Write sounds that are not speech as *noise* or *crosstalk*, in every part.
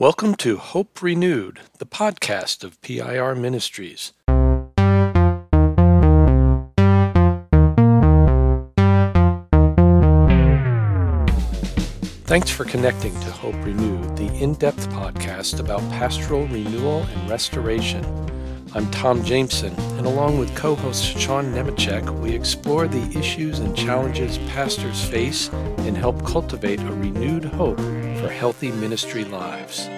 Welcome to Hope Renewed, the podcast of PIR Ministries. Thanks for connecting to Hope Renewed, the in depth podcast about pastoral renewal and restoration. I'm Tom Jameson, and along with co host Sean Nemechek, we explore the issues and challenges pastors face and help cultivate a renewed hope for healthy ministry lives.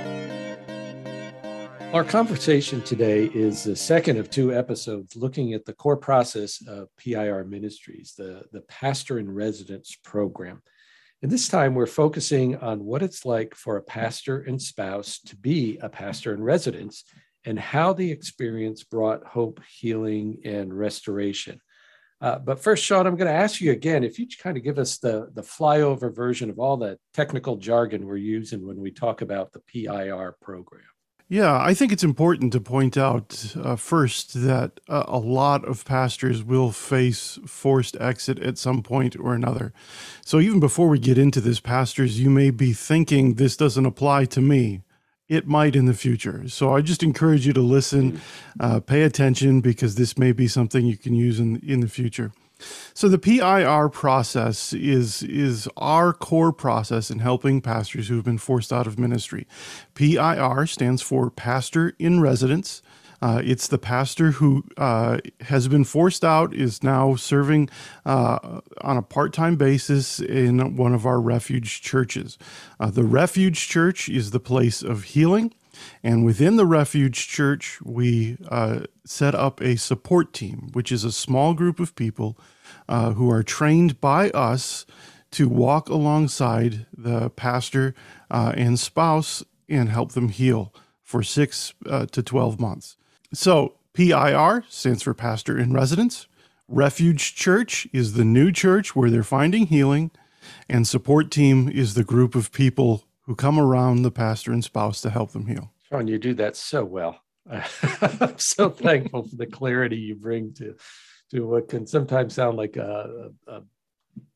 Our conversation today is the second of two episodes looking at the core process of PIR Ministries, the, the Pastor in Residence program. And this time we're focusing on what it's like for a pastor and spouse to be a pastor in residence and how the experience brought hope, healing, and restoration. Uh, but first, Sean, I'm going to ask you again if you kind of give us the, the flyover version of all the technical jargon we're using when we talk about the PIR program. Yeah, I think it's important to point out uh, first that uh, a lot of pastors will face forced exit at some point or another. So even before we get into this, pastors, you may be thinking this doesn't apply to me it might in the future. So I just encourage you to listen, uh, pay attention because this may be something you can use in in the future. So the PIR process is is our core process in helping pastors who have been forced out of ministry. PIR stands for Pastor in Residence. Uh, it's the pastor who uh, has been forced out, is now serving uh, on a part time basis in one of our refuge churches. Uh, the refuge church is the place of healing. And within the refuge church, we uh, set up a support team, which is a small group of people uh, who are trained by us to walk alongside the pastor and spouse and help them heal for six to 12 months. So, PIR stands for Pastor in Residence. Refuge Church is the new church where they're finding healing. And support team is the group of people who come around the pastor and spouse to help them heal. Sean, you do that so well. *laughs* I'm so thankful for the clarity you bring to to what can sometimes sound like a, a,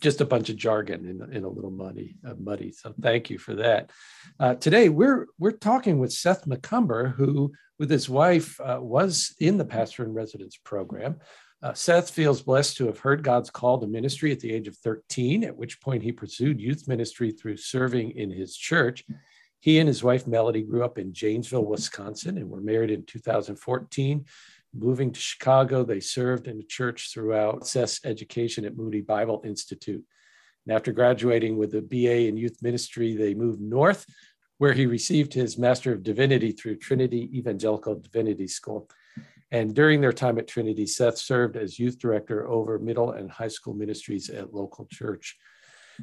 just a bunch of jargon in, in a little muddy, uh, muddy. So thank you for that. Uh, today we're we're talking with Seth McCumber, who with his wife uh, was in the pastor in residence program. Uh, Seth feels blessed to have heard God's call to ministry at the age of 13, at which point he pursued youth ministry through serving in his church. He and his wife Melody grew up in Janesville, Wisconsin, and were married in 2014. Moving to Chicago, they served in the church throughout Seth's education at Moody Bible Institute. And after graduating with a BA in youth ministry, they moved north, where he received his Master of Divinity through Trinity Evangelical Divinity School. And during their time at Trinity, Seth served as youth director over middle and high school ministries at local church.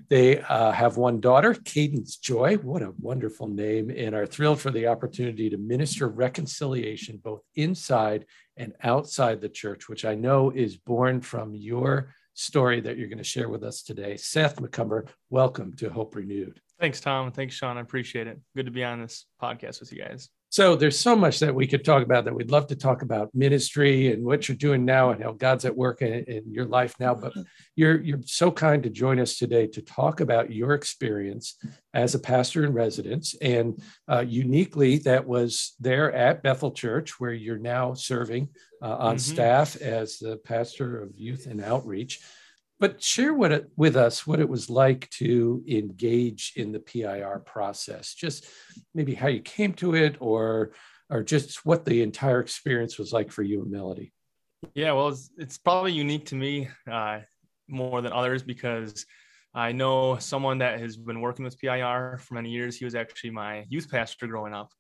They uh, have one daughter, Cadence Joy. What a wonderful name, and are thrilled for the opportunity to minister reconciliation both inside and outside the church, which I know is born from your story that you're going to share with us today. Seth McCumber, welcome to Hope Renewed. Thanks, Tom. Thanks, Sean. I appreciate it. Good to be on this podcast with you guys. So there's so much that we could talk about that we'd love to talk about ministry and what you're doing now and how God's at work in, in, your life now. But you're you're so kind to join us today to talk about your experience as a pastor in residence and uh, uniquely that was there at Bethel Church where you're now serving uh, on mm-hmm. staff as the pastor of youth and outreach but share what it, with us what it was like to engage in the PIR process. Just maybe how you came to it, or or just what the entire experience was like for you and Melody. Yeah, well, it's, it's probably unique to me uh, more than others because I know someone that has been working with PIR for many years. He was actually my youth pastor growing up.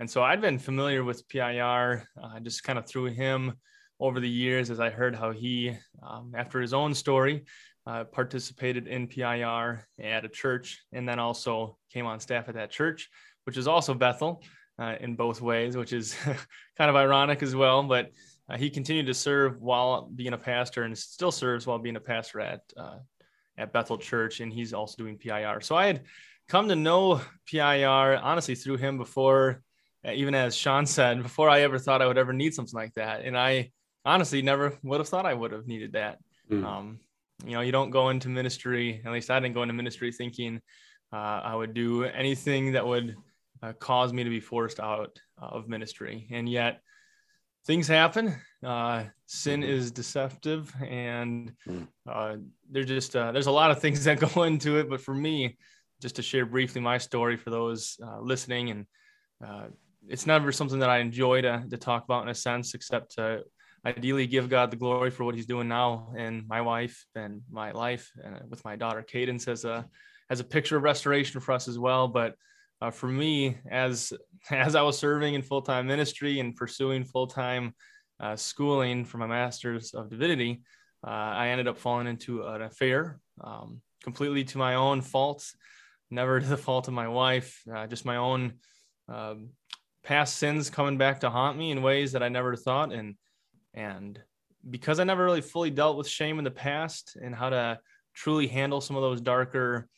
And so I'd been familiar with PIR uh, just kind of through him over the years as I heard how he, um, after his own story, uh, participated in PIR at a church and then also came on staff at that church, which is also Bethel uh, in both ways, which is *laughs* kind of ironic as well. But uh, he continued to serve while being a pastor and still serves while being a pastor at uh, at Bethel Church, and he's also doing PIR. So I had come to know PIR honestly through him before, uh, even as Sean said, before I ever thought I would ever need something like that. And I honestly never would have thought I would have needed that. Mm. Um, you know, you don't go into ministry, at least I didn't go into ministry thinking uh, I would do anything that would uh, caused me to be forced out of ministry. And yet, things happen. Uh, sin mm-hmm. is deceptive, and mm. uh, there's just uh, there's a lot of things *laughs* that go into it. But for me, just to share briefly my story for those uh, listening, and uh, it's never something that I enjoy to to talk about in a sense, except to ideally give God the glory for what He's doing now in my wife and my life, and with my daughter Cadence as a as a picture of restoration for us as well. But uh, for me, as *laughs* as I was serving in full time ministry and pursuing full time uh, schooling for my master's of divinity, uh, I ended up falling into an affair, um, completely to my own fault, never *laughs* to the fault of my wife, uh, just my own um, past sins coming back to haunt me in ways that I never thought, and and because I never really fully dealt with shame in the past and how to truly handle some of those darker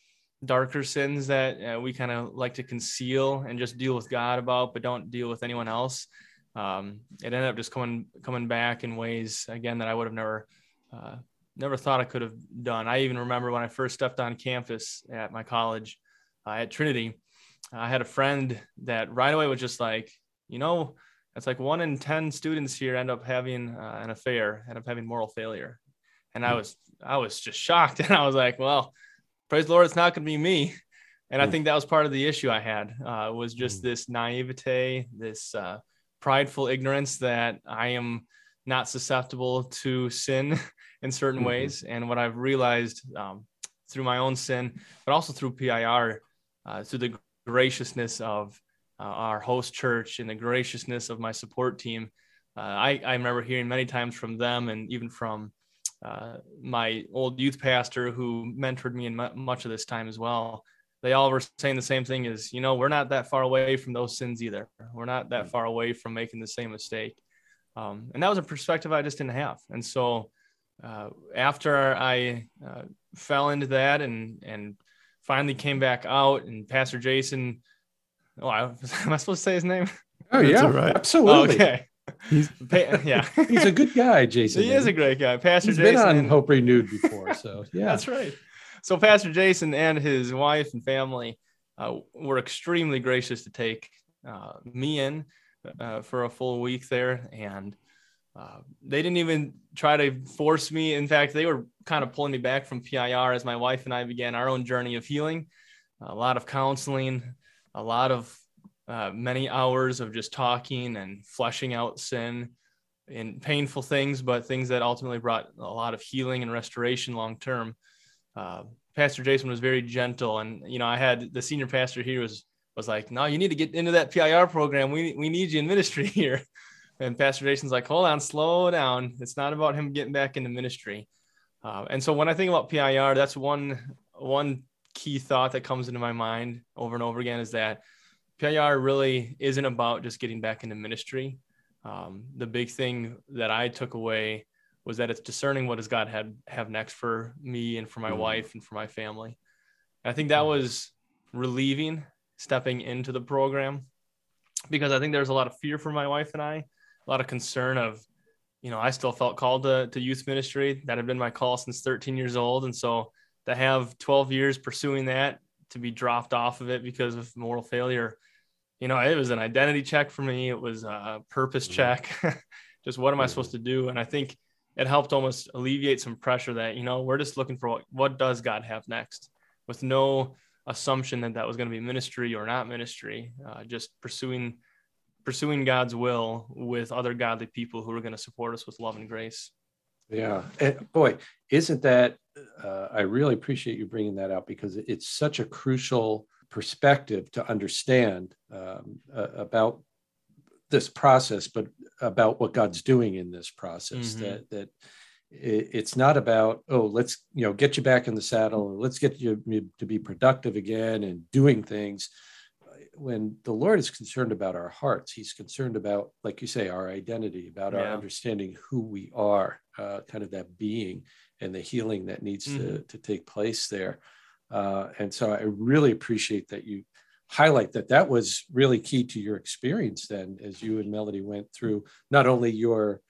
darker sins that uh, we kind of like to conceal and just deal with God about, but don't deal with anyone else. Um, it ended up just coming coming back in ways again that I would have never uh, never thought I could have done. I even remember when I first stepped on campus at my college uh, at Trinity, I had a friend that right away was just like, you know, it's like one in ten students here end up having uh, an affair, end up having moral failure, and I hmm. was I was just shocked, *laughs* and I was like, well praise the Lord, it's not going to be me. And I hmm. think that was part of the issue I had uh, was just hmm. this naivete, this uh, prideful ignorance that I am not susceptible to sin *laughs* in certain mm-hmm. ways. And what I've realized um, through my own sin, but also through PIR, uh, through the graciousness of uh, our host church and the graciousness of my support team, uh, I, I remember hearing many times from them and even from uh, my old youth pastor who mentored me in much of this time as well. They all were saying the same thing is you know we're not that far away from those sins either. We're not that far away from making the same mistake. Um, and that was a perspective i just didn't have. And so uh, after i uh, fell into that and and finally came back out and pastor jason oh I, am i supposed to say his name oh yeah right. absolutely okay He's *laughs* yeah, he's a good guy, Jason. He is a great guy. Pastor he's Jason been on and, Hope Renewed before, so *laughs* yeah, that's right. So Pastor Jason and his wife and family uh, were extremely gracious to take uh, me in uh, for a full week there, and uh, they didn't even try to force me. In fact, they were kind of pulling me back from PIR as my wife and I began our own journey of healing. A lot of counseling, a lot of uh, many hours of just talking and fleshing out sin and painful things, but things that ultimately brought a lot of healing and restoration long term. Uh, pastor Jason was very gentle, and you know, I had the senior pastor here was was like, "No, you need to get into that PIR program. We we need you in ministry *laughs* here." And Pastor Jason's like, "Hold on, slow down. It's not about him getting back into ministry." Uh, and so when I think about PIR, that's one one key thought that comes into my mind over and over again is that PIR really isn't about just getting back into ministry. Um, the big thing that I took away was that it's discerning what does God had have next for me and for my mm-hmm. wife and for my family. I think that was relieving stepping into the program because I think there's a lot of fear for my wife and I, a lot of concern of, you know, I still felt called to, to youth ministry. That had been my call since 13 years old. And so to have 12 years pursuing that, to be dropped off of it because of moral failure, you know, it was an identity check for me. It was a purpose mm-hmm. check. *laughs* just what am I mm-hmm. supposed to do? And I think it helped almost alleviate some pressure that, you know, we're just looking for what, what does God have next with no assumption that that was going to be ministry or not ministry, uh, just pursuing, pursuing God's will with other godly people who are going to support us with love and grace. Yeah. And boy, isn't that, uh, I really appreciate you bringing that out because it's such a crucial perspective to understand um, uh, about this process, but about what God's doing in this process. Mm-hmm. That that it, it's not about oh let's you know get you back in the saddle, let's get you to be productive again and doing things. When the Lord is concerned about our hearts, He's concerned about, like you say, our identity, about yeah. our understanding who we are, uh, kind of that being and the healing that needs mm-hmm. to, to take place there. Uh, and so I really appreciate that you highlight that that was really key to your experience then as you and Melody went through not only your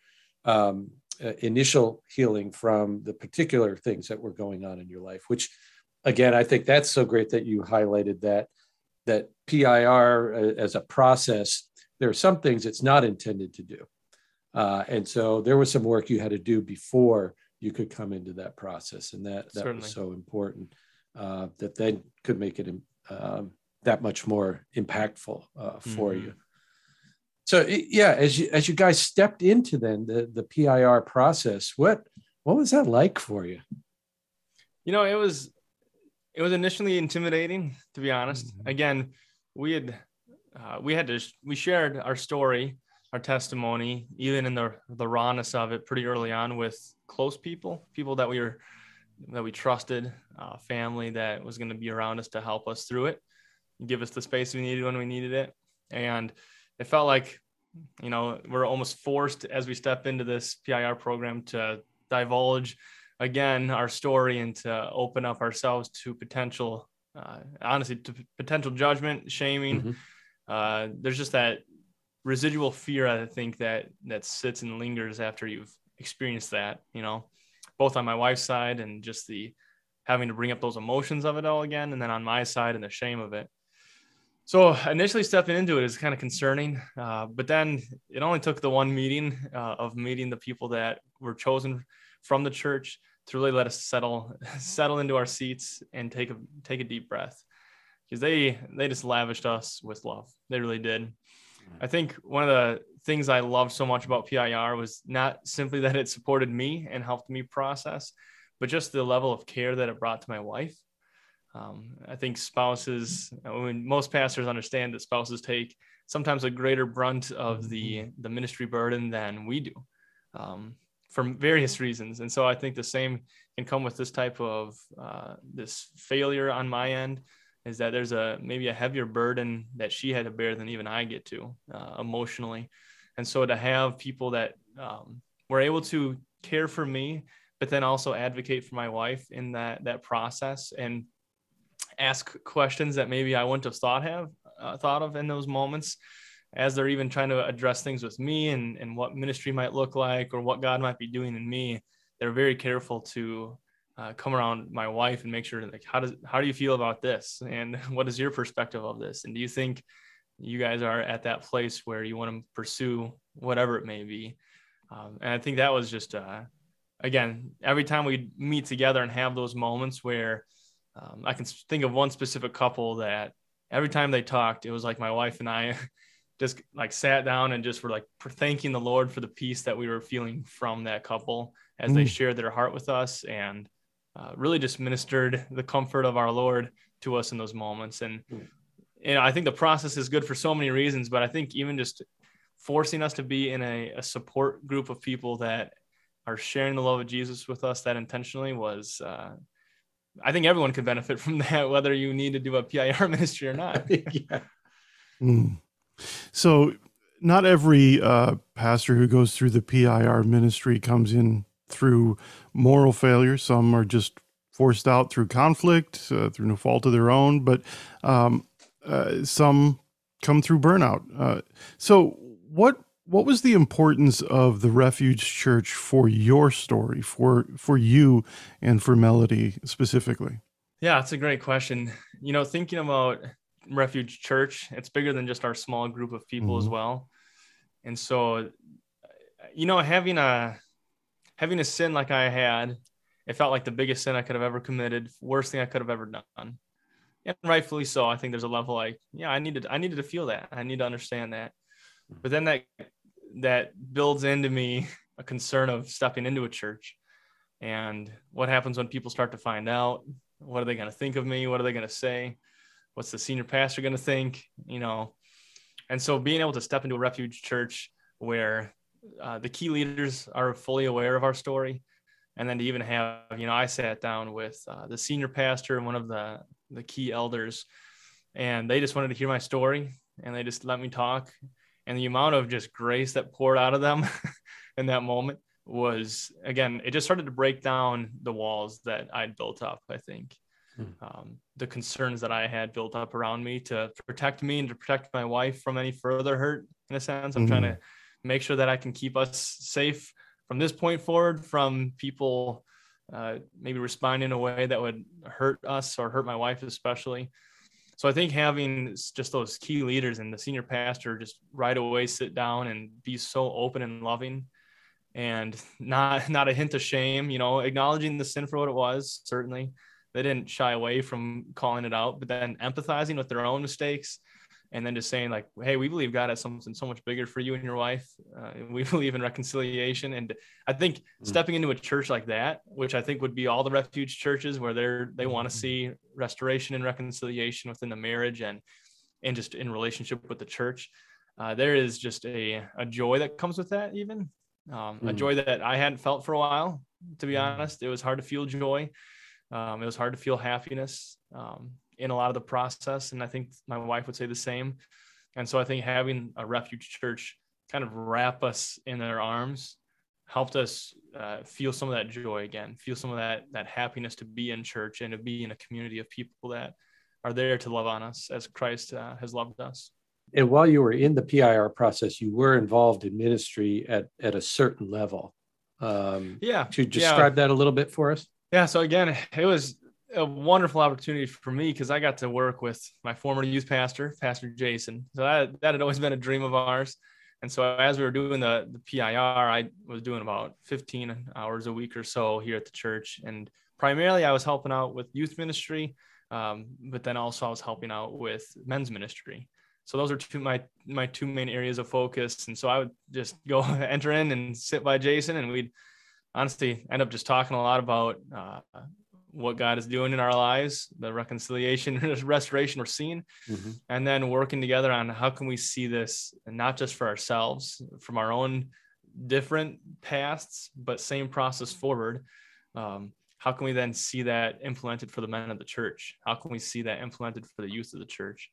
um, uh, initial healing from the particular things that were going on in your life, which again, I think that's so great that you highlighted that that PIR uh, as a process, there are some things it's not intended to do. Uh, and so there was some work you had to do before you could come into that process. And that, that Certainly. was so important uh, that then could make it um, that much more impactful uh, for mm-hmm. you. So yeah, as you as you guys stepped into then the the PIR process, what what was that like for you? You know, it was it was initially intimidating to be honest. Mm-hmm. Again, we had uh, we had to we shared our story, our testimony, even in the the rawness of it, pretty early on with close people, people that we were that we trusted, uh, family that was going to be around us to help us through it, give us the space we needed when we needed it, and it felt like you know we're almost forced as we step into this PIR program to divulge again our story and to open up ourselves to potential uh, honestly to potential judgment shaming mm-hmm. uh, there's just that residual fear i think that that sits and lingers after you've experienced that you know both on my wife's side and just the having to bring up those emotions of it all again and then on my side and the shame of it so initially stepping into it is kind of concerning, uh, but then it only took the one meeting uh, of meeting the people that were chosen from the church to really let us settle *laughs* settle into our seats and take a take a deep breath because they they just lavished us with love. They really did. I think one of the things I loved so much about PIR was not simply that it supported me and helped me process, but just the level of care that it brought to my wife um, I think spouses, I mean, most pastors understand that spouses take sometimes a greater brunt of the the ministry burden than we do, um, for various reasons. And so I think the same can come with this type of uh, this failure on my end, is that there's a maybe a heavier burden that she had to bear than even I get to uh, emotionally. And so to have people that um, were able to care for me, but then also advocate for my wife in that that process and ask questions that maybe I wouldn't have thought have uh, thought of in those moments as they're even trying to address things with me and, and what ministry might look like or what God might be doing in me. They're very careful to uh, come around my wife and make sure like how does how do you feel about this and *laughs* what is your perspective of this and do you think you guys are at that place where you want to pursue whatever it may be um, and I think that was just uh, again every time we meet together and have those moments where um, I can think of one specific couple that every time they talked, it was like my wife and I *laughs* just like sat down and just were like thanking the Lord for the peace that we were feeling from that couple as mm. they shared their heart with us and uh, really just ministered the comfort of our Lord to us in those moments. And mm. You know, I think the process is good for so many reasons, but I think even just forcing us to be in a, a support group of people that are sharing the love of Jesus with us that intentionally was uh, I think everyone could benefit *laughs* from that, whether you need to do a PIR *laughs* ministry or not. *laughs* yeah. Mm. So, not every uh, pastor who goes through the PIR ministry comes in through moral failure. Some are just forced out through conflict, uh, through no fault of their own, but um, uh, some come through burnout. Uh, so, what what was the importance of the refuge church for your story for for you and for melody specifically yeah it's a great question you know thinking about refuge church it's bigger than just our small group of people mm-hmm. as well and so you know having a having a sin like i had it felt like the biggest sin i could have ever committed worst thing i could have ever done and rightfully so i think there's a level like yeah i needed i needed to feel that. I need to understand that. But then that that builds into me a concern of stepping into a church. And what happens when people start to find out? What are they going to think of me? What are they going to say? What's the senior pastor going to think? You know? And so being able to step into a refuge church where uh, the key leaders are fully aware of our story and then to even have you know i sat down with uh, the senior pastor and one of the the key elders and they just wanted to hear my story and they just let me talk and the amount of just grace that poured out of them *laughs* in that moment was again it just started to break down the walls that i'd built up i think hmm. um, the concerns that i had built up around me to protect me and to protect my wife from any further hurt in a sense i'm mm-hmm. trying to make sure that i can keep us safe from this point forward from people uh, maybe responding in a way that would hurt us or hurt my wife especially so I think having just those key leaders and the senior pastor just right away sit down and be so open and loving and not *laughs* not a hint of shame, you know, acknowledging the sin for what it was, certainly. They didn't shy away from calling it out, but then empathizing with their own mistakes and then just saying like hey we believe god has something so much bigger for you and your wife uh, we *laughs* believe in reconciliation and i think mm-hmm. stepping into a church like that which i think would be all the refuge churches where they're they want to mm. see restoration and reconciliation within the marriage and and just in relationship with the church uh, there is just a, a joy that comes with that even um, mm-hmm. a mm. joy that i hadn't felt for a while to be mm-hmm. honest it was hard to feel joy um, it was hard to feel happiness um, in a lot of the process. And I think my wife would say the same. And so I think having a refuge church kind of wrap us in their arms helped us uh, feel some of that joy again, feel some of that that happiness to be in church and to be in a community of people that are there to love on us as Christ uh, has loved us. And while you were in the PIR process, you were involved in ministry at at a certain level. Um, yeah. To describe yeah. that a little bit for us. Yeah. So again, it was a wonderful opportunity for me because I got to work with my former youth pastor, Pastor Jason. So that, that had always been a dream of ours. And so as we were doing the, the PIR, I was doing about 15 hours a week or so here at the church. And primarily I was helping out with youth ministry, um, but then also I was helping out with men's ministry. So those are two my my two main areas of focus. And so I would just go *laughs* enter in and sit by Jason, and we'd honestly end up just talking a lot about uh, what God is doing in our lives, the reconciliation, *laughs* restoration we're seeing, mm-hmm. and then working together on how can we see this not just for ourselves, from our own different pasts, but same process forward. Um, how can we then see that implemented for the men of the church? How can we see that implemented for the youth of the church?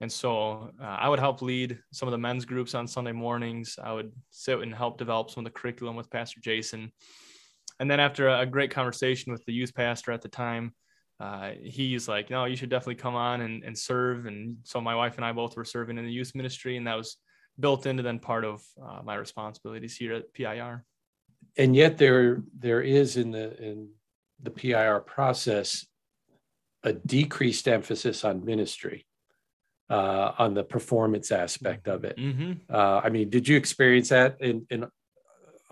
And so uh, I would help lead some of the men's groups on Sunday mornings. I would sit and help develop some of the curriculum with Pastor Jason and then after a great conversation with the youth pastor at the time, uh, he's like, no, you should definitely come on and, and serve. And so my wife and I both were serving in the youth ministry, and that was built into then part of uh, my responsibilities here at PIR. And yet there there is in the in the PIR process a decreased emphasis on ministry, uh, on the performance aspect of it. Mm-hmm. Uh, I mean, did you experience that in, in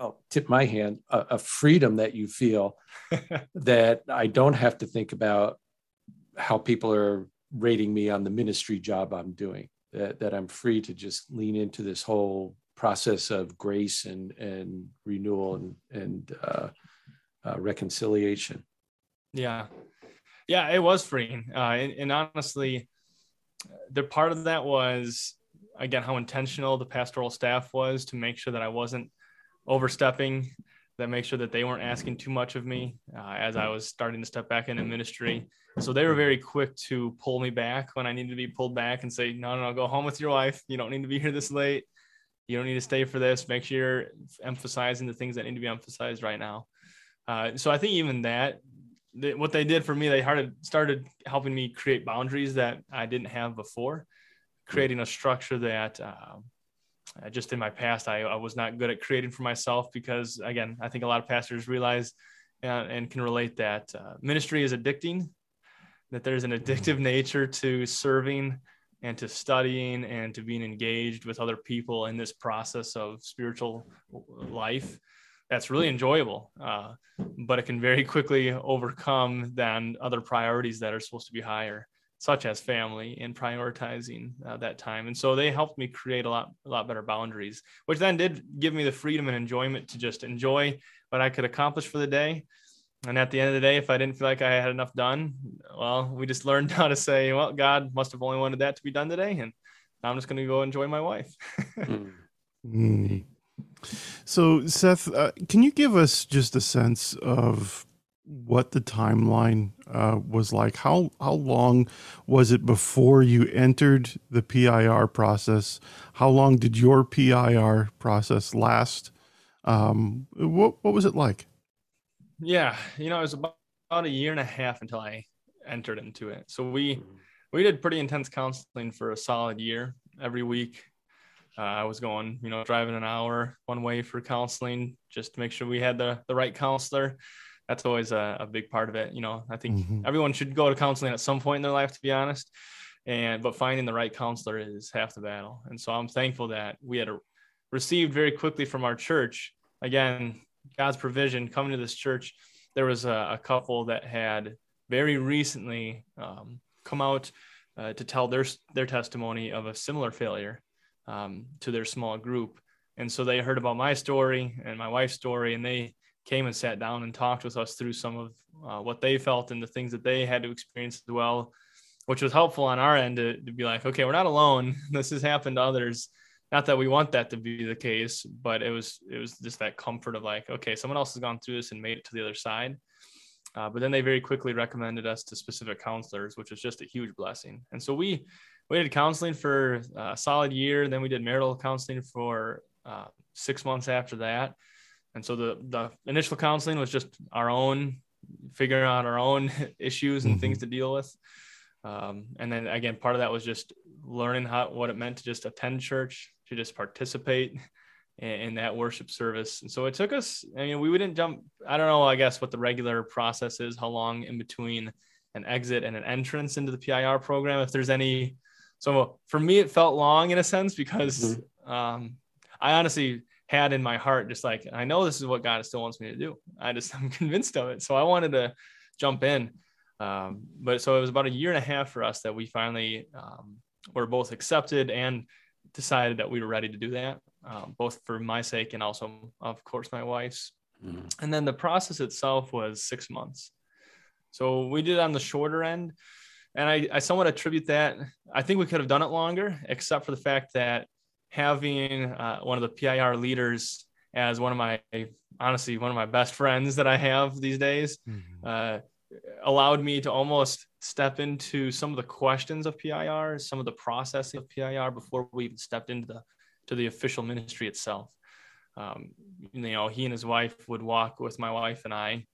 I'll tip my hand, a, a freedom that you feel *laughs* that I don't have to think about how people are rating me on the ministry job I'm doing. That, that I'm free to just lean into this whole process of grace and and renewal and and uh, uh, reconciliation. Yeah, yeah, it was freeing, uh, and, and honestly, the part of that was again how intentional the pastoral staff was to make sure that I wasn't overstepping that make sure that they weren't asking too much of me uh, as I was starting to step back into ministry. So they were very quick to pull me back when I needed to be pulled back and say, no, no, no, go home with your wife. You don't need to be here this late. You don't need to stay for this. Make sure you're emphasizing the things that need to be emphasized right now. Uh, so I think even that, what they did for me, they started started helping me create boundaries that I didn't have before, creating a structure that uh, uh, just in my past, I, I, was not good at creating for myself because, again, I think a lot of pastors realize and, and can relate that uh, ministry is addicting, that there's an addictive mm-hmm. nature to serving and to studying and to being engaged with other people in this process of spiritual life. That's really enjoyable, uh, but it can very quickly overcome than other priorities that are supposed to be higher such as family and prioritizing uh, that time. And so they helped me create a lot, a lot better boundaries, which then did give me the freedom and enjoyment to just enjoy what I could accomplish for the day. And at the end of the day, if I didn't feel like I had enough done, well, we just *laughs* learned how to say, well, God must have only wanted that to be done today. And I'm just going to go enjoy my wife. *laughs* mm. So, Seth, uh, can you give us just a sense of what the timeline uh, was like. How how long was it before you entered the PIR process? How long did your PIR process last? Um, what what was it like? Yeah, you know, it was about, about a year and a half until I entered into it. So we we did pretty intense counseling for a solid year every week. Uh, I was going, you know, driving an hour one way for counseling just to make sure we had the the right counselor that's always a, a big part of it. You know, I think mm-hmm. everyone should go to counseling at some point in their life, to be honest. and but finding the right counselor is half the battle. And so I'm thankful that we had a, received very quickly from our church. Again, God's provision coming to this church. There was a, a couple that had very recently um, come out uh, to tell their their testimony of a similar failure um, to their small group. And so they heard about my story and my wife's story, and they came and sat down and talked with us through some of uh, what they felt and the things that they had to experience as well, which was helpful on our end to, to be like, okay, we're not alone. *laughs* This has happened to others. Not that we want that to be the case, but it was it was just that comfort of like, okay, someone else has gone through this and made it to the other side. Uh, but then they very quickly recommended us to specific counselors, which was just a huge blessing. And so we we did counseling for a solid year. Then we did marital counseling for uh, six months after that. And so the the initial counseling was just our own figuring out our own *laughs* issues and mm-hmm. things to deal with. Um, and then again, part of that was just learning how what it meant to just attend church, to just participate *laughs* in, in that worship service. And so it took us. I mean, we wouldn't jump. I don't know. I guess what the regular process is, how long in between an exit and an entrance into the PIR program, if there's any. So for me, it felt long in a sense because mm-hmm. um, I honestly had in my heart just like I know this is what God still wants me to do. I just *laughs* I'm convinced of it. So I wanted to jump in. Um, but so it was about a year and a half for us that we finally um, were both accepted and decided that we were ready to do that, um, both for my sake and also, of course, my wife's. Mm-hmm. And then the process itself was six months. So we did on the shorter end. And I, I somewhat attribute that. I think we could have done it longer, except for the fact that having uh, one of the PIR leaders as one of my honestly one of my best friends that I have these days mm-hmm. uh, allowed me to almost step into some of the questions of PIR, some of the processing of PIR before we even stepped into the to the official ministry itself. Um, you know, he and his wife would walk with my wife and I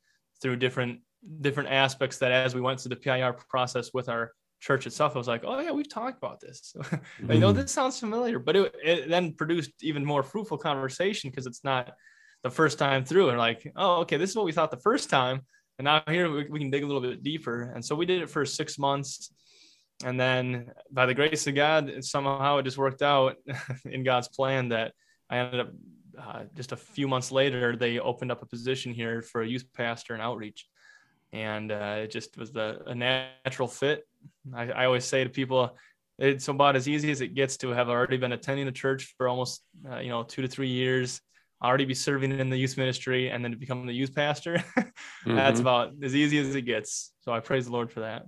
through different different aspects that as we went through the PIR process with our church itself, I was like, oh yeah, we've talked about this. *laughs* mm-hmm. you know, this sounds familiar, but it, it then produced even more fruitful conversation because it's not the first time through. And like, oh, okay, this is what we thought the first time, and now here we, we can dig a little bit deeper. And so we did it for six months, and then by the grace of God, somehow it just worked out *laughs* in God's plan that I ended up uh, just a few months later they opened up a position here for a youth pastor and outreach and uh, it just was the, a natural fit I, I always say to people, it's about as easy as it gets to have already been attending the church for almost uh, you know two to three years already be serving in the youth ministry and then to become the youth pastor. *laughs* Mm-hmm. that's about as easy as it gets. So i praise the lord for that.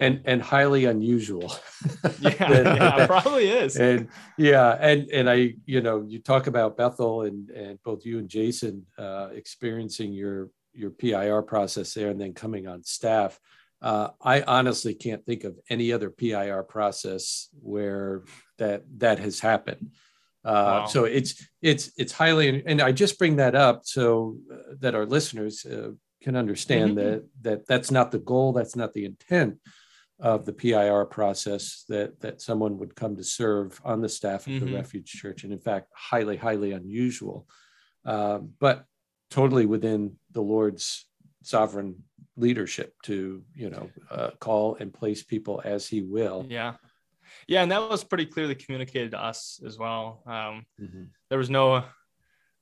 And and highly unusual. *laughs* Yeah, *laughs* yeah probably is. And yeah and and i you know you talk about bethel and and both you and jason uh, experiencing your your pir process there and then coming on staff uh, I honestly can't think of any other PIR process where that that has happened. Uh, wow. So it's it's it's highly, and I just bring that up so uh, that our listeners uh, can understand mm-hmm. that that that's not the goal, that's not the intent of the PIR process. That that someone would come to serve on the staff of mm-hmm. the Refuge Church, and in fact, highly highly unusual, uh, but totally within the Lord's sovereign leadership to you know uh, call and place people as he will. Yeah. Yeah and that was pretty clearly communicated to us as well. Um, mm-hmm. there was no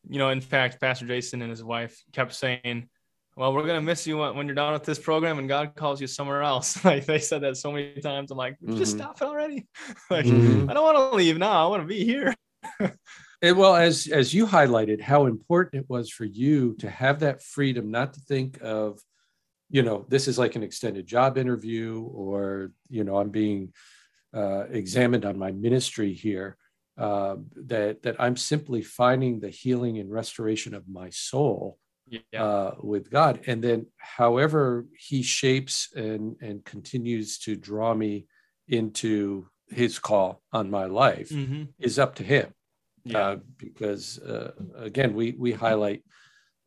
you know in fact pastor jason and his wife kept saying well we're going to miss you when you're done with this program and god calls you somewhere else. *laughs* Like they said that so many times. I'm like just mm-hmm. stop it already. *laughs* Like mm-hmm. i don't want to leave now. I want to be here. *laughs* And well, as as you highlighted, how important it was for you to have that freedom, not to think of, you know, this is like an extended job interview, or you know, I'm being uh, examined on my ministry here. Uh, that that I'm simply finding the healing and restoration of my soul yeah. uh, with God, and then however He shapes and and continues to draw me into His call on my life mm-hmm. is up to Him yeah. Uh, because uh, again, we we highlight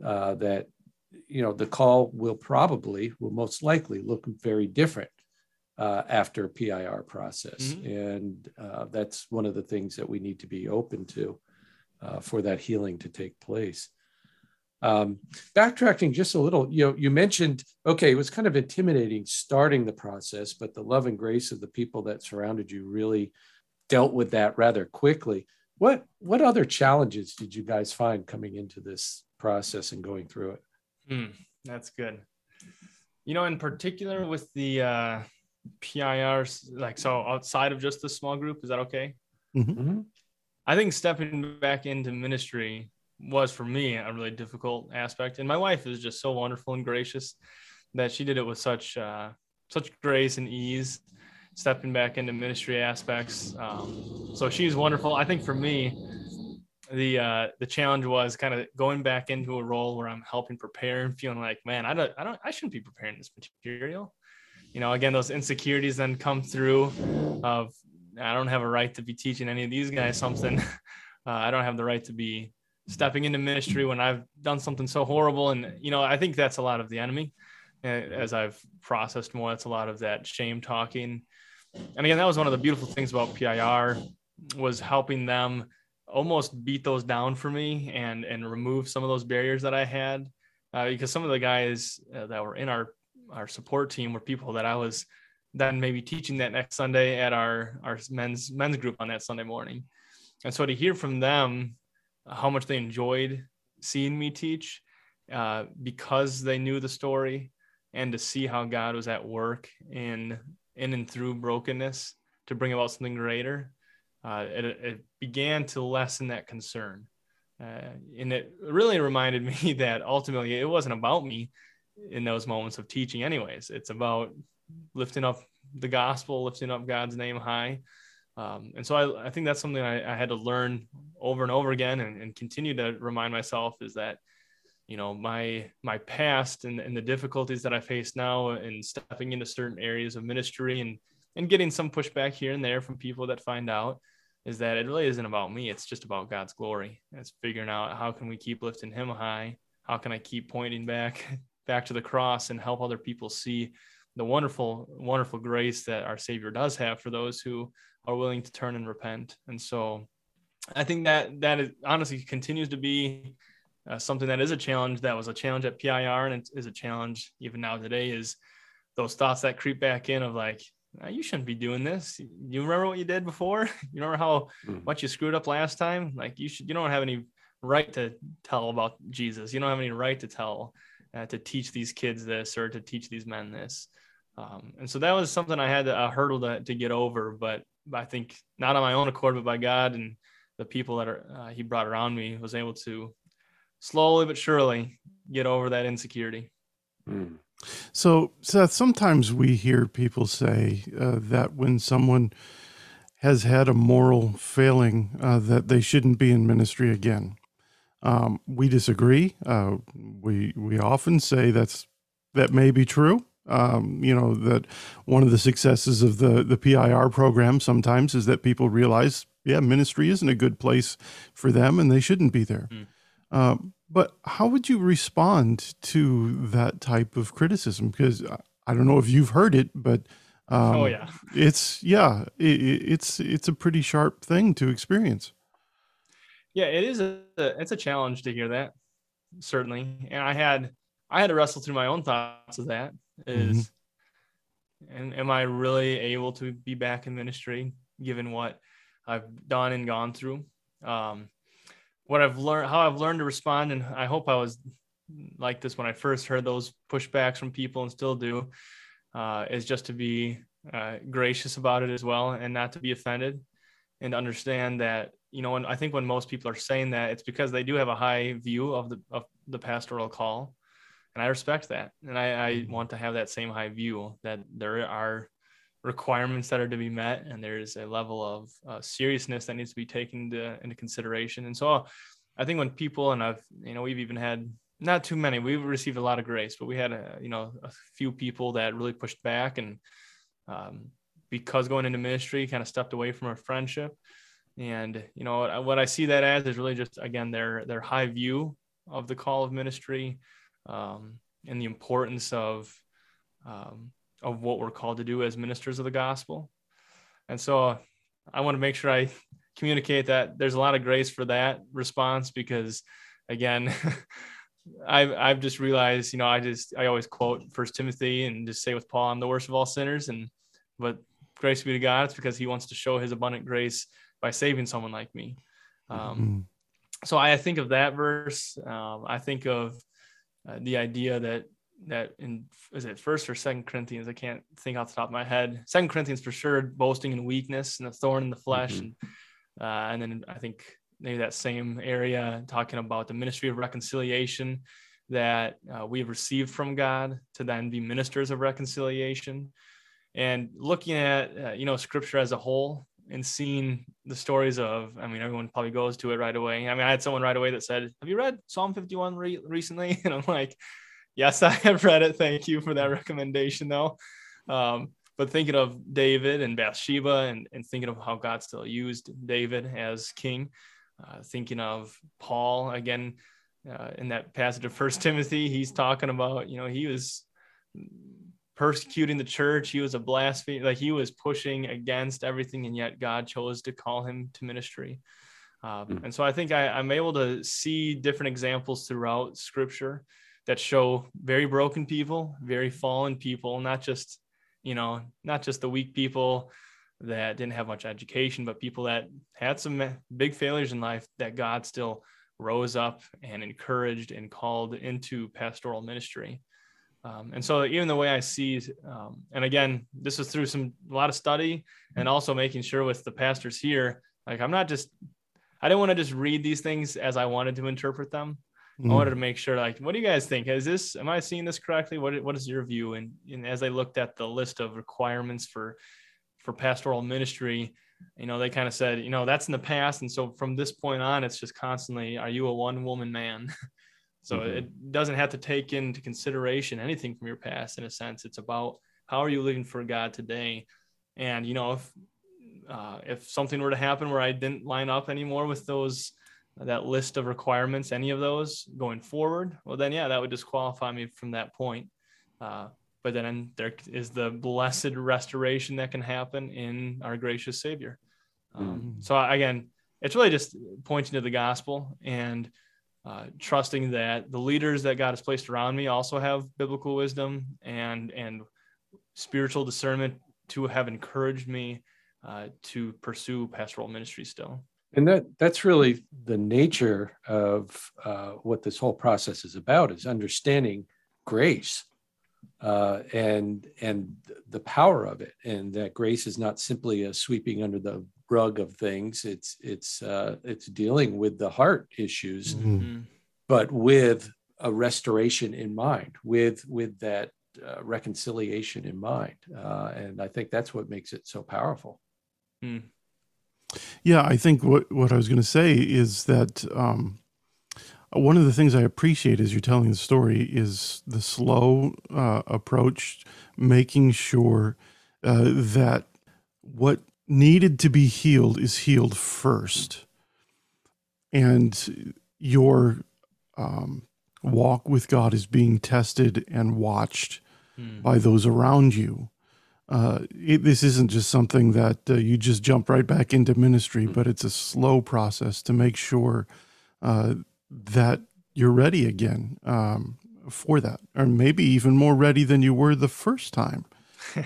uh, that you know the call will probably will most likely look very different uh, after PIR process, mm-hmm. and uh, that's one of the things that we need to be open to uh, for that healing to take place. Um, backtracking just a little, you know, you mentioned okay, it was kind of intimidating starting the process, but the love and grace of the people that surrounded you really dealt with that rather quickly. What what other challenges did you guys find coming into this process and going through it? Hmm, that's good. You know, in particular with the uh, PIRs, like so outside of just the small group, is that okay? Mm-hmm. I think stepping back into ministry was for me a really difficult aspect. And my wife is just so wonderful and gracious that she did it with such uh, such grace and ease, stepping back into ministry aspects. Um, so she's wonderful. I think for me, the uh, the challenge was kind of going back into a role where I'm helping prepare and feeling like, man, I don't, I don't, I shouldn't be preparing this material. You know, again, those insecurities then come through of I don't have a right to be teaching any of these guys something. *laughs* Uh, I don't have the right to be stepping into ministry when I've done something so horrible. And, you know, I think that's a lot of the enemy. As I've processed more, that's a lot of that shame talking. And again, that was one of the beautiful things about PIR was helping them almost beat those down for me and and remove some of those barriers that I had. Uh, because some of the guys uh, that were in our our support team were people that I was then maybe teaching that next Sunday at our our men's men's group on that Sunday morning. And so to hear from them how much they enjoyed seeing me teach uh, because they knew the story and to see how God was at work in in and through brokenness to bring about something greater, uh, it, it, began to lessen that concern. Uh, and it really reminded *laughs* me that ultimately it wasn't about me in those moments of teaching, anyways. It's about lifting up the gospel, lifting up God's name high. Um, and so I, I, think that's something I, I, had to learn over and over again and, and, continue to remind myself is that, you know, my, my past and, and the difficulties that I face now and stepping into certain areas of ministry and, and getting some pushback here and there from people that find out is that it really isn't about me. It's just about God's glory. It's figuring out how can we keep lifting him high? How can I keep pointing back, *laughs* back to the cross and help other people see the wonderful, wonderful grace that our Savior does have for those who are willing to turn and repent. And so I think that that is, honestly continues to be uh, something that is a challenge. That was a challenge at PIR and it is a challenge even now today is those thoughts that creep back in of like, you shouldn't be doing this. You remember what you did before? *laughs* You remember how mm. much you screwed up last time? Like you should, you don't have any right to tell about Jesus. You don't have any right to tell, uh, to teach these kids this or to teach these men this. Um, and so that was something I had a hurdle to, to get over, but I think not on my own accord, but by God and the people that are, uh, he brought around me was able to slowly but surely get over that insecurity. Mm. So, Seth, sometimes we hear people say uh, that when someone has had a moral failing, uh, that they shouldn't be in ministry again. Um, we disagree. Uh, we we often say that's that may be true. Um, you know that one of the successes of the the PIR program sometimes is that people realize, yeah, ministry isn't a good place for them, and they shouldn't be there. Mm. But how would you respond to that type of criticism? Because I don't know if you've heard it, but um, oh yeah, it's yeah, it, it's it's a pretty sharp thing to experience. Yeah, it is a it's a challenge to hear that certainly, and I had I had to wrestle through my own thoughts of that is mm-hmm. and am I really able to be back in ministry given what I've done and gone through? Um, what I've learned, how I've learned to respond, and I hope I was like this when I first heard those pushbacks from people and still do, uh, is just to be uh, gracious about it as well and not to be offended and understand that you know and i think when most people are saying that it's because they do have a high view of the of the pastoral call and I respect that. And I, I, want to have that same high view that there are requirements that are to be met, and there's a level of uh, seriousness that needs to be taken into, into consideration. And so, I think when people and I've you know we've even had not too many, we've received a lot of grace, but we had a you know a few people that really pushed back and um, because going into ministry kind of stepped away from our friendship. And you know what I see that as is really just again their their high view of the call of ministry um, and the importance of um, of what we're called to do as ministers of the gospel. And so I want to make sure I *laughs* communicate that there's a lot of grace for that response because again *laughs* I've I've just realized, you know, I just I always quote First Timothy and just say with Paul, I'm the worst of all sinners, and but grace be to God, it's because He wants to show His abundant grace by saving someone like me. Um, mm-hmm. So I think of that verse. Um, I think of uh, the idea that that in is it first or second Corinthians? I can't think off the top of my head. Second Corinthians for sure, boasting in weakness and a thorn in the flesh, mm-hmm. and uh, and then I think maybe that same area talking about the ministry of reconciliation that uh, we have received from God to then be ministers of reconciliation, and looking at uh, you know Scripture as a whole and seeing the stories of i mean everyone probably goes to it right away i mean i had someone right away that said have you read psalm 51 re- recently *laughs* and i'm like yes, *laughs* I have read it. Thank you for that recommendation, though. Um, but thinking of David and Bathsheba and, and thinking of how God still used David as king, uh, thinking of Paul again uh, in that passage of First *laughs* Timothy, he's talking about, you know, he was persecuting the church. He was a blasphemer, like he was pushing against everything, and yet God chose to call him to ministry. Um, mm. And so I think I, I'm able to see different examples throughout Scripture that show very broken people, very fallen people, not just, you know, not just the weak people that didn't have much education, but people that had some big failures in life that God still rose up and encouraged and called into pastoral ministry. Um, and so even the way I see, um, and again, this is through some a lot of study and also making sure with the pastors here, like I'm not just, I didn't want to just read these things as I wanted to interpret them. Mm. I wanted to make sure, like, what do you guys think? Is this, am I seeing this correctly? What, what is your view? And, and as I looked at the list of requirements for, for pastoral ministry, you know, they kind of said, you know, that's in the past. And so from this point on, it's just constantly, are you a one woman man? *laughs* so mm-hmm. it doesn't have to take into consideration anything from your past in a sense. It's about how are you living for God today? And, you know, if, uh, if something were to happen where I didn't line up anymore with those that list of requirements, any of those going forward, well, then yeah, that would disqualify me from that point. Uh, but then there is the blessed restoration that can happen in our gracious Savior. Um, mm. So again, it's really just pointing to the gospel and uh, trusting that the leaders that God has placed around me also have biblical wisdom and and spiritual discernment to have encouraged me uh, to pursue pastoral ministry still and that that's really the nature of uh, what this whole process is about is understanding grace uh, and and the power of it and that grace is not simply a sweeping under the rug of things it's it's uh, it's dealing with the heart issues mm-hmm. but with a restoration in mind with with that uh, reconciliation in mind uh, and i think that's what makes it so powerful mm. Yeah, I think what what I was going to say is that um, one of the things I appreciate as you're telling the story is the slow uh, approach, making sure uh, that what needed to be healed is healed first, and your um, walk with God is being tested and watched hmm. by those around you uh, it, this isn't just something that uh, you just jump right back into ministry, but it's a slow process to make sure uh, that you're ready again um, for that, or maybe even more ready than you were the first time.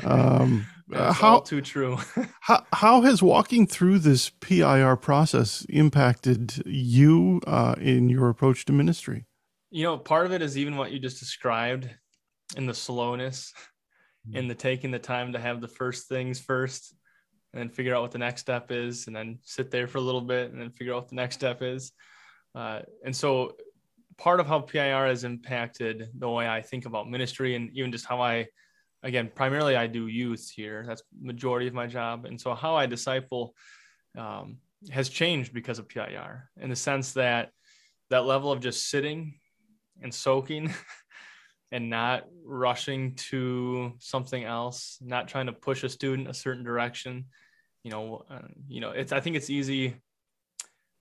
Um, *laughs* how too true? *laughs* how how has walking through this PIR process impacted you uh, in your approach to ministry? You know, part of it is even what you just described in the slowness in the taking the time to have the first things first and then figure out what the next step is and then sit there for a little bit and then figure out what the next step is. Uh, and so part of how pir has impacted the way i think about ministry and even just how i again primarily i do youth here. That's majority of my job. And so how i disciple um, has changed because of pir in the sense that that level of just sitting and soaking *laughs* and not rushing to something else, not trying to push a student a certain direction. You know, uh, you know, it's I think it's easy.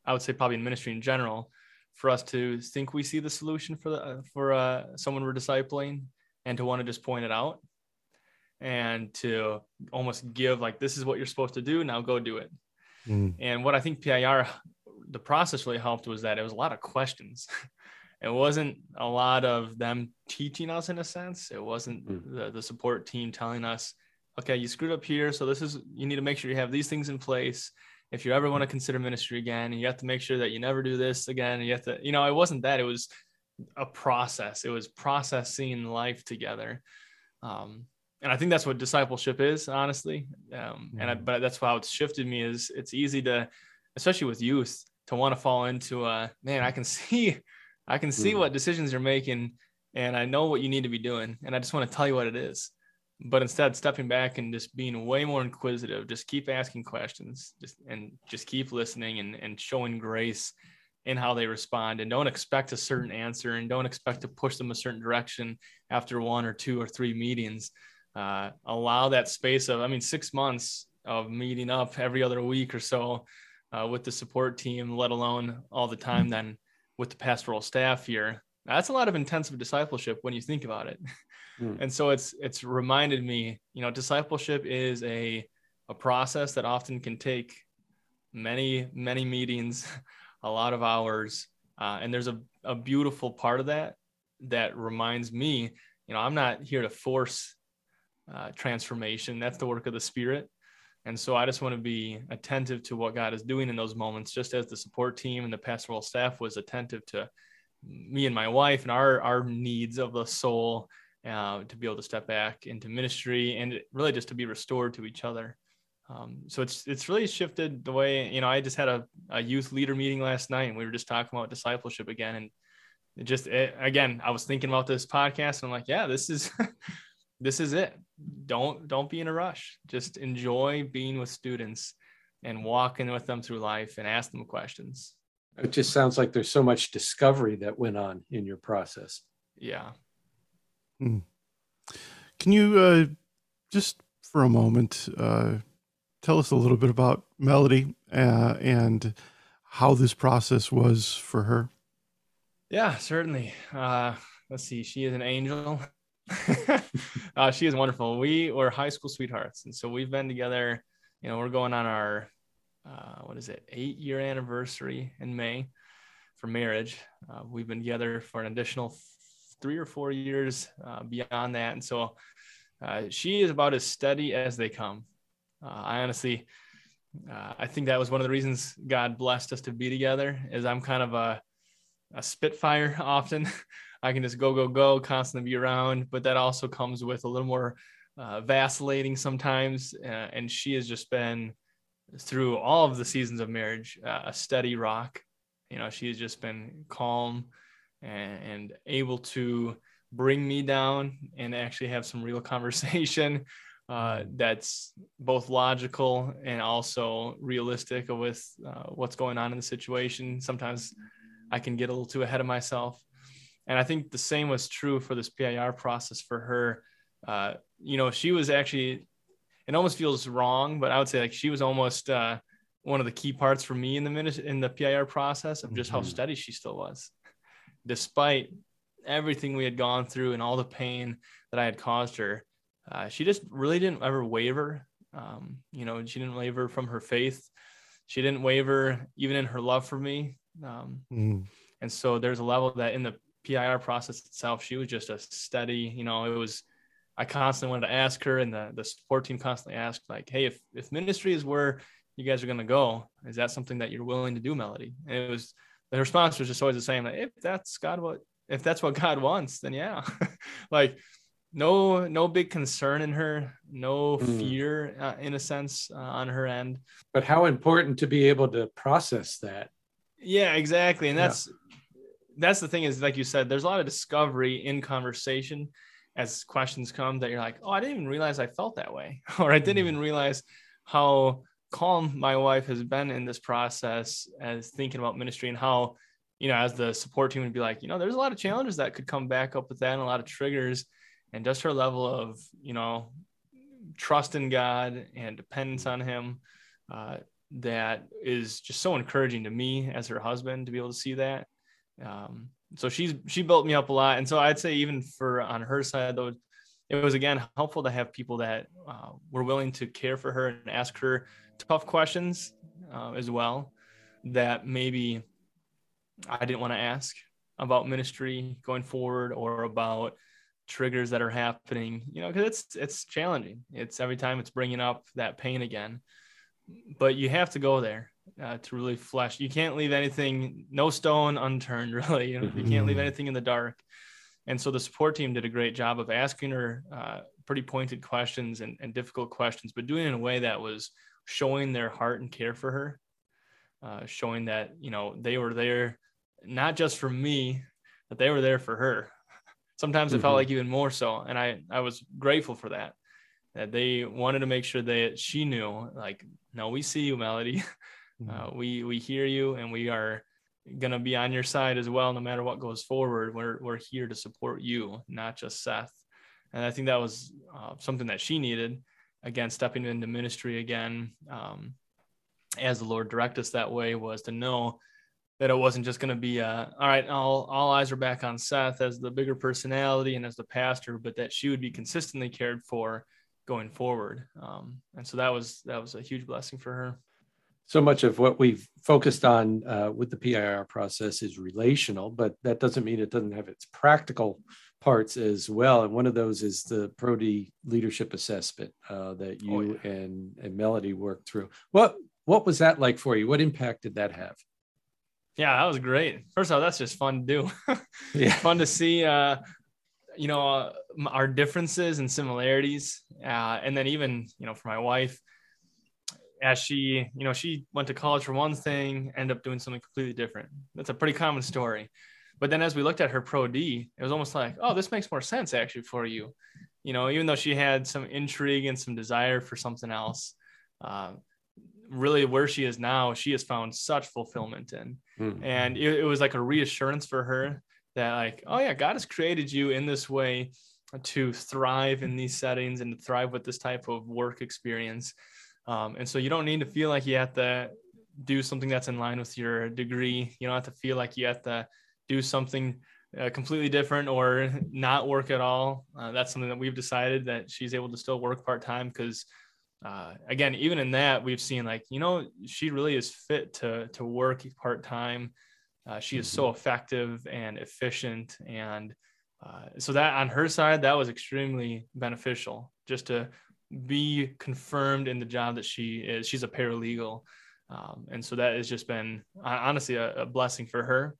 I would say probably in ministry in general, for us to think we see the solution for the uh, for uh, someone we're discipling, and to want to just point it out, and to almost give like this is what you're supposed to do. Now go do it. Mm. And what I think PIR, the process really helped was that it was a lot of questions. *laughs* it wasn't a lot of them teaching us in a sense. It wasn't mm. the, the support team telling us, okay, you screwed up here. So this is, you need to make sure you have these things in place. If you ever want to consider ministry again, you have to make sure that you never do this again. And You have to, you know, it wasn't that. It was a process. It was processing life together. Um, and I think that's what discipleship is, honestly. Um, and I, mm. but that's how it's shifted me is it's easy to, especially with youth, to want to fall into a man. I can *laughs* see, I can see mm. what decisions you're making, and I know what you need to be doing, and I just want to tell you what it is. But instead, stepping back and just being way more inquisitive, just keep asking questions, just and just keep listening and and showing grace in how they respond, and don't expect a certain answer, and don't expect to push them a certain direction after one or two or three meetings uh, allow that space of, I mean, six months of meeting up every other week or so uh, with the support team, let alone all the time then with the pastoral staff here. That's a lot of intensive discipleship when you think about it. *laughs* Mm. And so it's it's reminded me, you know, discipleship is a a process that often can take many many meetings, *laughs* a lot of hours, uh, and there's a a beautiful part of that that reminds me, you know, I'm not here to force uh, transformation. That's the work of the Spirit. And so I just want to be attentive to what God is doing in those moments, just as the support team and the pastoral staff was attentive to me and my wife and our our needs of the soul uh, to be able to step back into ministry and really just to be restored to each other. Um, so it's it's really shifted the way you know. I just had a, a youth leader meeting last night, and we were just talking about discipleship again, and it just it, again, I was thinking about this podcast, and I'm like, yeah, this is *laughs* this is it don't don't be in a rush. Just enjoy being with students and walking with them through life and ask them questions. It just sounds like there's so much discovery that went on in your process. Yeah. Hmm. can you uh, just for a moment uh, tell us a little bit about melody uh, and how this process was for her? Yeah certainly. Uh, let's see. She is an angel *laughs* uh, she is wonderful. We were high school sweethearts, and so we've been together. You know, we're going on our uh, what is it, eight year anniversary in May for marriage. Uh, we've been together for an additional three or four years uh, beyond that, and so uh, she is about as steady as they come. Uh, I honestly, I think that was one of the reasons God blessed us to be together. Is I'm kind of a a spitfire *laughs* often. I can just go, go, go, constantly be around. But that also comes with a little more uh, vacillating sometimes. Uh, and she has just been through all of the seasons of marriage uh, a steady rock. You know, she has just been calm and, and able to bring me down and actually have some real *laughs* conversation uh, that's both logical and also realistic with uh, what's going on in the situation. Sometimes I can get a little too ahead of myself. And I think the same was true for this PIR process for her. Uh, you know, she was actually, it almost feels wrong, but I would say like she was almost uh, one of the key parts for me in the minute in the PIR process of just mm-hmm. how steady she still was, despite everything we had gone through and all the pain that I had caused her. Uh, she just really didn't ever waver. Um, you know, she didn't waver from her faith. She didn't waver even in her love for me. Um, mm. And so there's a level that in the PIR process itself, she was just a steady, you know, it was, I constantly wanted to ask her and the, the support team constantly asked like, Hey, if, if ministry is where you guys are going to go, is that something that you're willing to do Melody? And it was, the response was just always the same. Like, if that's God, what, if that's what God wants, then yeah, *laughs* like no, no big concern in her, no mm. fear uh, in a sense uh, on her end. But how important to be able to process that. Yeah, exactly. And that's, yeah that's the thing is like you said there's a lot of discovery in conversation as questions come that you're like oh i didn't even realize i felt that way *laughs* or i didn't even mm-hmm. realize how calm my wife has been in this process as thinking about ministry and how you know as the support team would be like you know there's a lot of challenges that could come back up with that and a lot of triggers and just her level of you know trust in god and dependence on him uh, that is just so encouraging to me as her husband to be able to see that um, so she's she built me up a lot, and so I'd say even for on her side though, it was again helpful to have people that uh, were willing to care for her and ask her tough questions uh, as well that maybe I didn't want to ask. about ministry going forward or about triggers that are happening you know because it's it's challenging. It's every time it's bringing up that pain again. But you have to go there uh, to really flesh you can't leave anything no stone unturned *laughs* really you, know, you can't leave mm-hmm. anything in the dark and so the support team did a great job of asking her uh, pretty pointed questions and, and, difficult questions but doing it in a way that was showing their heart and care for her uh, showing that you know they were there not just for me but they were there for her *laughs* sometimes it mm-hmm. felt like even more so and i i was grateful for that that they wanted to make sure that she knew like no we see you melody mm-hmm. *laughs* uh, we we hear you and we are gonna be on your side as well no matter what goes forward. We're we're here to support you not just seth. And i think that was uh, something that she needed. Again stepping into ministry again um, as the lord direct us that way was to know that it wasn't just going to be uh, all right all, all eyes are back on seth as the bigger personality and as the pastor but that she would be consistently cared for going forward. Um, and so that was that was a huge blessing for her so much of what we've focused on uh, with the PIR process is relational, but that doesn't mean it doesn't have its practical parts as well. And one of those is the Pro-D leadership assessment uh, that you oh, yeah. and, and Melody worked through. What what was that like for you? What impact did that have? Yeah, that was great. First of all, that's just fun to do. *laughs* yeah, fun to see. Uh, you know, uh, our differences and similarities, uh, and then even you know, for my wife, as she, you know, she went to college for one thing, ended up doing something completely different. That's a pretty common story. But then as we looked at her pro D, it was almost like, oh, this makes more sense actually for you. You know, even though she had some intrigue and some desire for something else, uh, really where she is now, she has found such fulfillment in. Mm-hmm. And it, it was like a reassurance for her that, like, oh, yeah, God has created you in this way to thrive in these settings and to thrive with this type of work experience. Um, and so you don't need to feel like you have to do something that's in line with your degree. You don't have to feel like you have to do something uh, completely different or not work at all. Uh, that's something that we've decided that she's able to still work part time because uh, again, even in that, we've seen like you know she really is fit to to work part time. Uh, she is so mm-hmm. effective and efficient, and uh, so that on her side, that was extremely beneficial. Just to be confirmed in the job that she is. She's a paralegal, um, and so that has just been honestly a, a, blessing for her.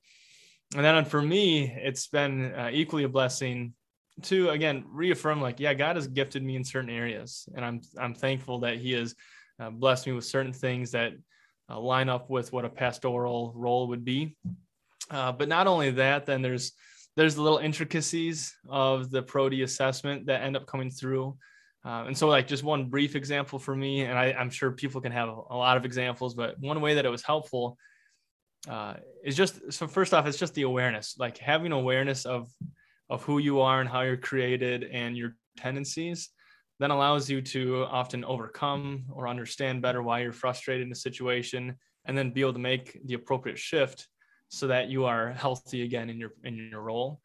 And then for me, it's been uh, equally a blessing to again reaffirm like yeah god has gifted me in certain areas and i'm i'm thankful that he has uh, blessed me with certain things that uh, line up with what a pastoral role would be uh, but not only that then there's there's the little intricacies of the Pro-D assessment that end up coming through uh, and so like just one brief example for me and I, am sure people can have a, lot of examples but one way that it was helpful uh, is just so first off it's just the awareness like having awareness of of who you are and how you're created and your tendencies then allows you to often overcome or understand better why you're frustrated in a situation and then be able to make the appropriate shift so that you are healthy again in your in your role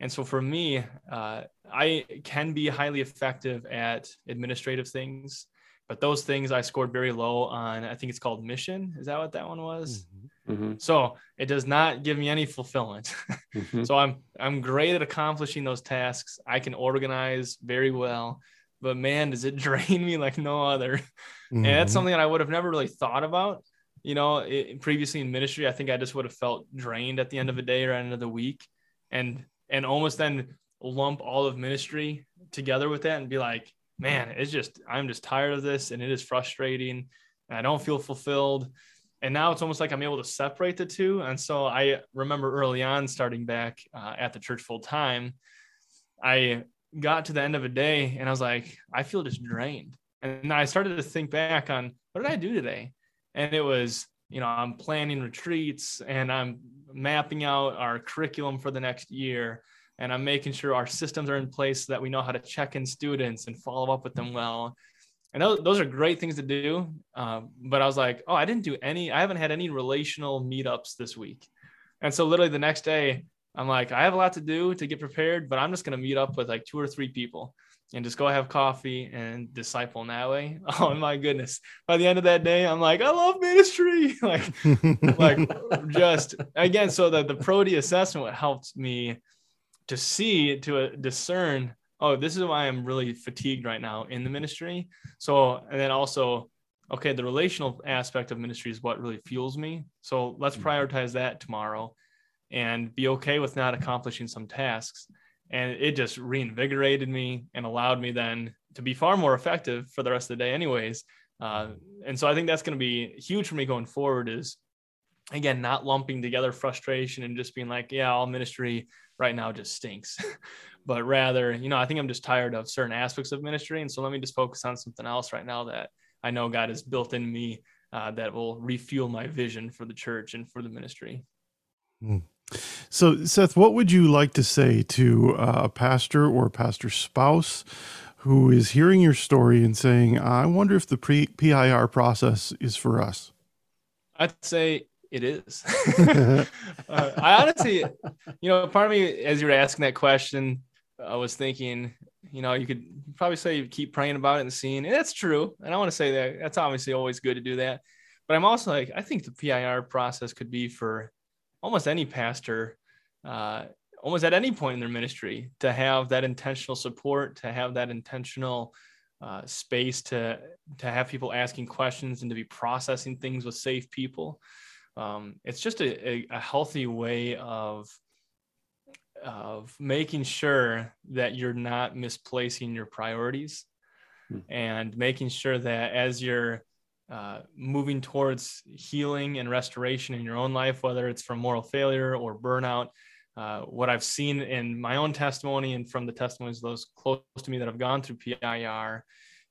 and so for me uh, i can be highly effective at administrative things but those things i scored very low on i think it's called mission is that what that one was mm-hmm. Mm-hmm. So it does not give me any fulfillment. *laughs* mm-hmm. So I'm I'm great at accomplishing those tasks. I can organize very well, but man, does it *laughs* drain me like no other. Mm-hmm. And that's mm-hmm. something that I would have never really thought about. You know, it, previously in ministry, I think I just would have felt drained at the end of a day or end of the week, and and almost then lump all of ministry together with that and be like, man, it's just I'm just tired of this and it is frustrating and I don't feel fulfilled and now it's almost like I'm able to separate the two. And so I remember early on starting back uh, at the church full time, I got to the end of a day and I was like, I feel just drained. And I started to think back on what did I do today? And it was, you know, I'm planning retreats and I'm mapping out our curriculum for the next year. And I'm making sure our systems are in place so that we know how to check in students and follow up with them well and those, those are great things to do. Um, but I was like, oh, I didn't do any, I haven't had any relational meetups this week. And so literally the next day, I'm like, I have a lot to do to get prepared, but I'm just going to meet up with like two or three people. And just go have coffee and disciple in that way. *laughs* Oh my goodness. By the end of that day, I'm like, I love ministry. *laughs* like, like just again, so that the Pro-D assessment helped me to see, to uh, discern, oh, this is why I'm really fatigued right now in the ministry. So, and then also, okay, the relational aspect of ministry is what really fuels me. So let's mm-hmm. prioritize that tomorrow and be okay with not accomplishing some tasks and it just reinvigorated me and allowed me then to be far more effective for the rest of the day anyways. Uh, and so i think that's going to be huge for me going forward is again not lumping together frustration and just being like yeah all ministry right now just stinks. *laughs* But rather you know i think i'm just tired of certain aspects of ministry. And so let me just focus on something else right now that i know god has built in me uh, that will refuel my vision for the church and for the ministry. Mm. So, Seth, what would you like to say to uh, a pastor or a pastor's spouse who is hearing your story and saying, I wonder if the pre- PIR process is for us? I'd say it is. *laughs* uh, I honestly, you know, part of me, as you were asking that question, I was thinking, you know, you could probably say you keep praying about it and seeing, and that's true. And I want to say that that's obviously always good to do that. But I'm also like, I think the PIR process could be for almost any pastor, uh, almost at any point in their ministry, to have that intentional support, to have that intentional uh, space to to have people asking questions and to be processing things with safe people. Um, it's just a, a, a healthy way of of making sure that you're not misplacing your priorities hmm. and making sure that as you're uh, moving towards healing and restoration in your own life, whether it's from moral failure or burnout. Uh, what I've seen in my own testimony and from the testimonies of those close to me that have gone through PIR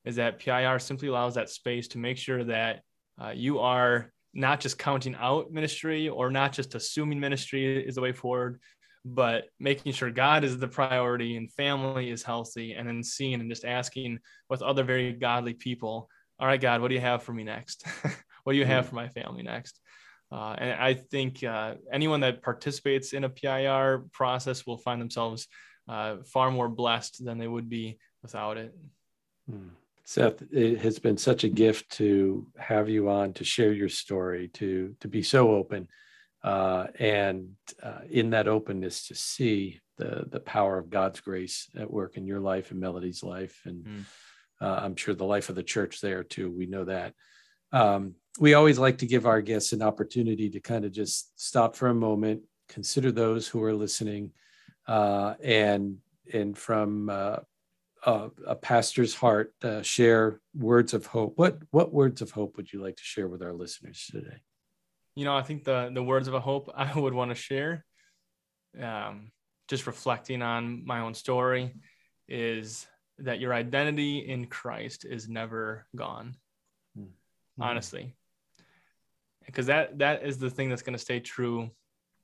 is that PIR simply allows that space to make sure that uh, you are not just counting out ministry or not just assuming ministry is the way forward, but making sure God is the priority and family is healthy, and then seeing and just asking with other very godly people all right, God, what do you have for me next? *laughs* what do you have mm-hmm. for my family next? Uh, and I think uh, anyone that participates in a PIR process will find themselves uh, far more blessed than they would be without it. Hmm. Seth, it has been such a gift to have you on to share your story, to to be so open, uh, and uh, in that openness to see the the power of God's grace at work in your life and Melody's life, and. Mm uh, I'm sure the life of the church there too. We know that. Um, we always like to give our guests an opportunity to kind of just stop for a moment, consider those who are listening, uh, and and from uh, a, a, pastor's heart, uh, share words of hope. What what words of hope would you like to share with our listeners today? You know, I think the the words of a hope *laughs* I would want to share, um, just reflecting on my own story, is that your identity in Christ is never gone. Mm-hmm. Honestly. Because that that is the thing that's going to stay true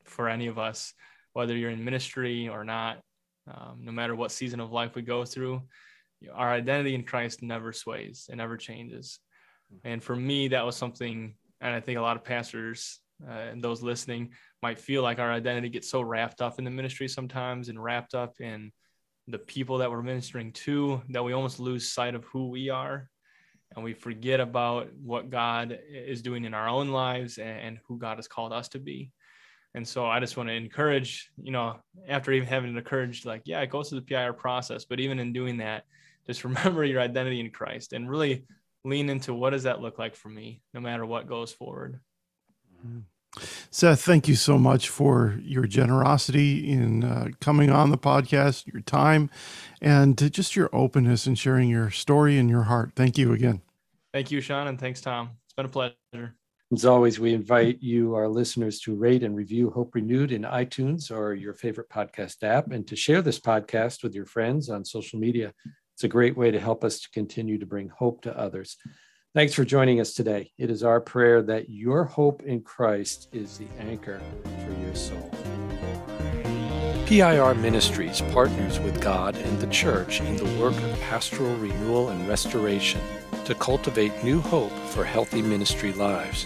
for any of us, whether you're in ministry or not, um, no matter what season of life we go through, our identity in Christ never sways, it never changes. Mm-hmm. And for me, that was something, and I think a lot of pastors uh, and those listening might feel like our identity gets so wrapped up in the ministry sometimes and wrapped up in the people that we're ministering to that we almost lose sight of who we are and we forget about what God is doing in our own lives and, who God has called us to be. And so I just want to encourage, you know, after even having encouraged, like, yeah, it goes through the PIR process, but even in doing that, just *laughs* remember your identity in Christ and really lean into what does that look like for me, no matter what goes forward. Mm-hmm. Seth, thank you so much for your generosity in uh, coming on the podcast, your time, and just your openness and sharing your story and your heart. Thank you again. Thank you, Sean, and thanks, Tom. It's been a pleasure. As always, we invite you, our listeners, to rate and review Hope Renewed in iTunes or your favorite podcast app, and to share this podcast with your friends on social media. It's a great way to help us to continue to bring hope to others. Thanks for joining us today. It is our prayer that your hope in Christ is the anchor for your soul. PIR Ministries partners with God and the church in the work of pastoral renewal and restoration to cultivate new hope for healthy ministry lives.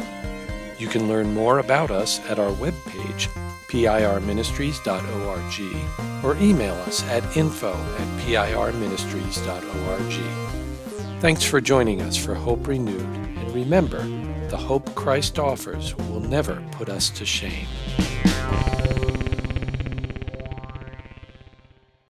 You can learn more about us at our webpage, pirministries.org, or email us at info at pirministries.org. Thanks for joining us for Hope Renewed, and remember, the hope Christ offers will never put us to shame.